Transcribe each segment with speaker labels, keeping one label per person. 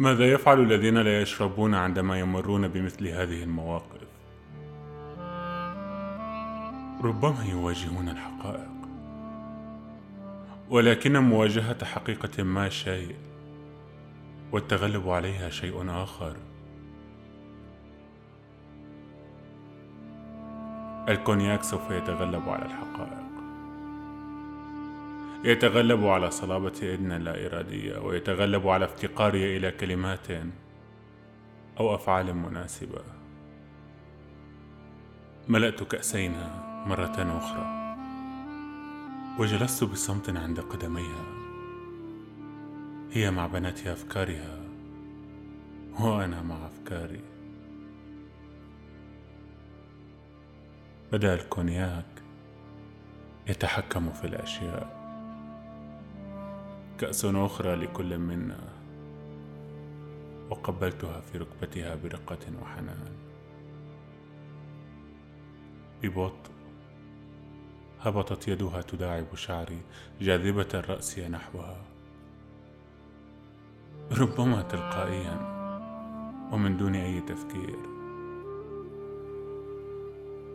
Speaker 1: ماذا يفعل الذين لا يشربون عندما يمرون بمثل هذه المواقف؟ ربما يواجهون الحقائق. ولكن مواجهة حقيقة ما شيء والتغلب عليها شيء آخر. الكونياك سوف يتغلب على الحقائق. يتغلب على صلابة إذن لا إرادية ويتغلب على افتقاري إلى كلمات أو أفعال مناسبة. ملأت كأسينا مرة أخرى وجلست بصمت عند قدميها. هي مع بنات أفكارها وأنا مع أفكاري. بدأ الكونياك يتحكم في الأشياء. كأس أخرى لكل منا وقبلتها في ركبتها برقة وحنان. ببطء هبطت يدها تداعب شعري جاذبة راسي نحوها. ربما تلقائيا ومن دون أي تفكير.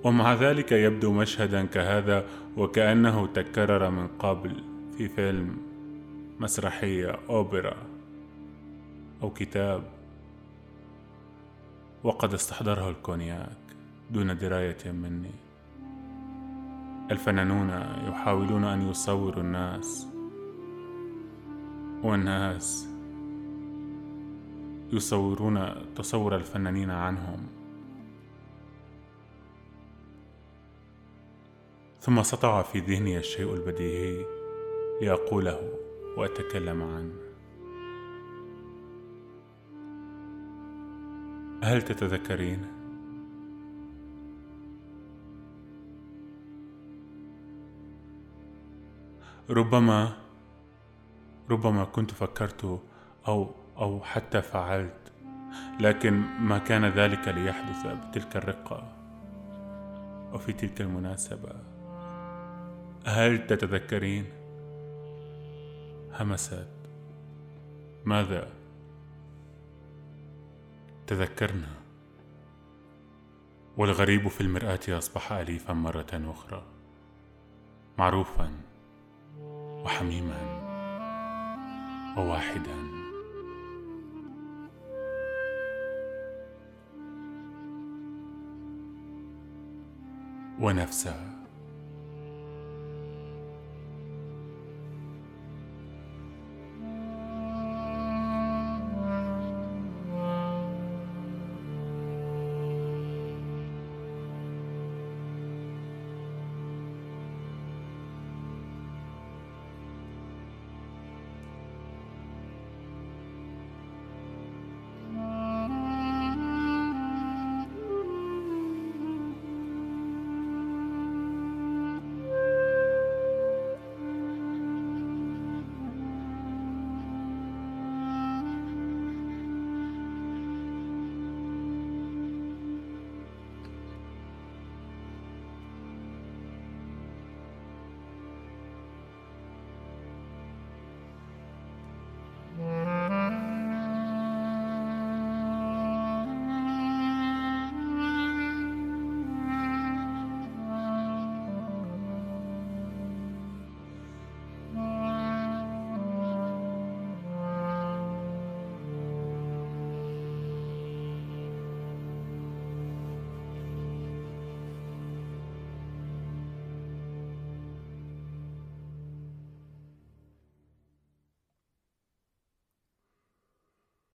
Speaker 1: ومع ذلك يبدو مشهدا كهذا وكأنه تكرر من قبل في فيلم مسرحية أوبرا أو كتاب. وقد استحضره الكونياك دون دراية مني. الفنانون يحاولون أن يصوروا الناس. والناس يصورون تصور الفنانين عنهم. ثم سطع في ذهني الشيء البديهي لأقوله وأتكلم عنه. هل تتذكرين؟ ربما ربما كنت فكرت أو أو حتى فعلت لكن ما كان ذلك ليحدث بتلك الرقة وفي تلك المناسبة. هل تتذكرين؟ همست ماذا تذكرنا؟ والغريب في المرآة أصبح اليفا مرة أخرى. معروفا وحميما وواحدا. ونفسه.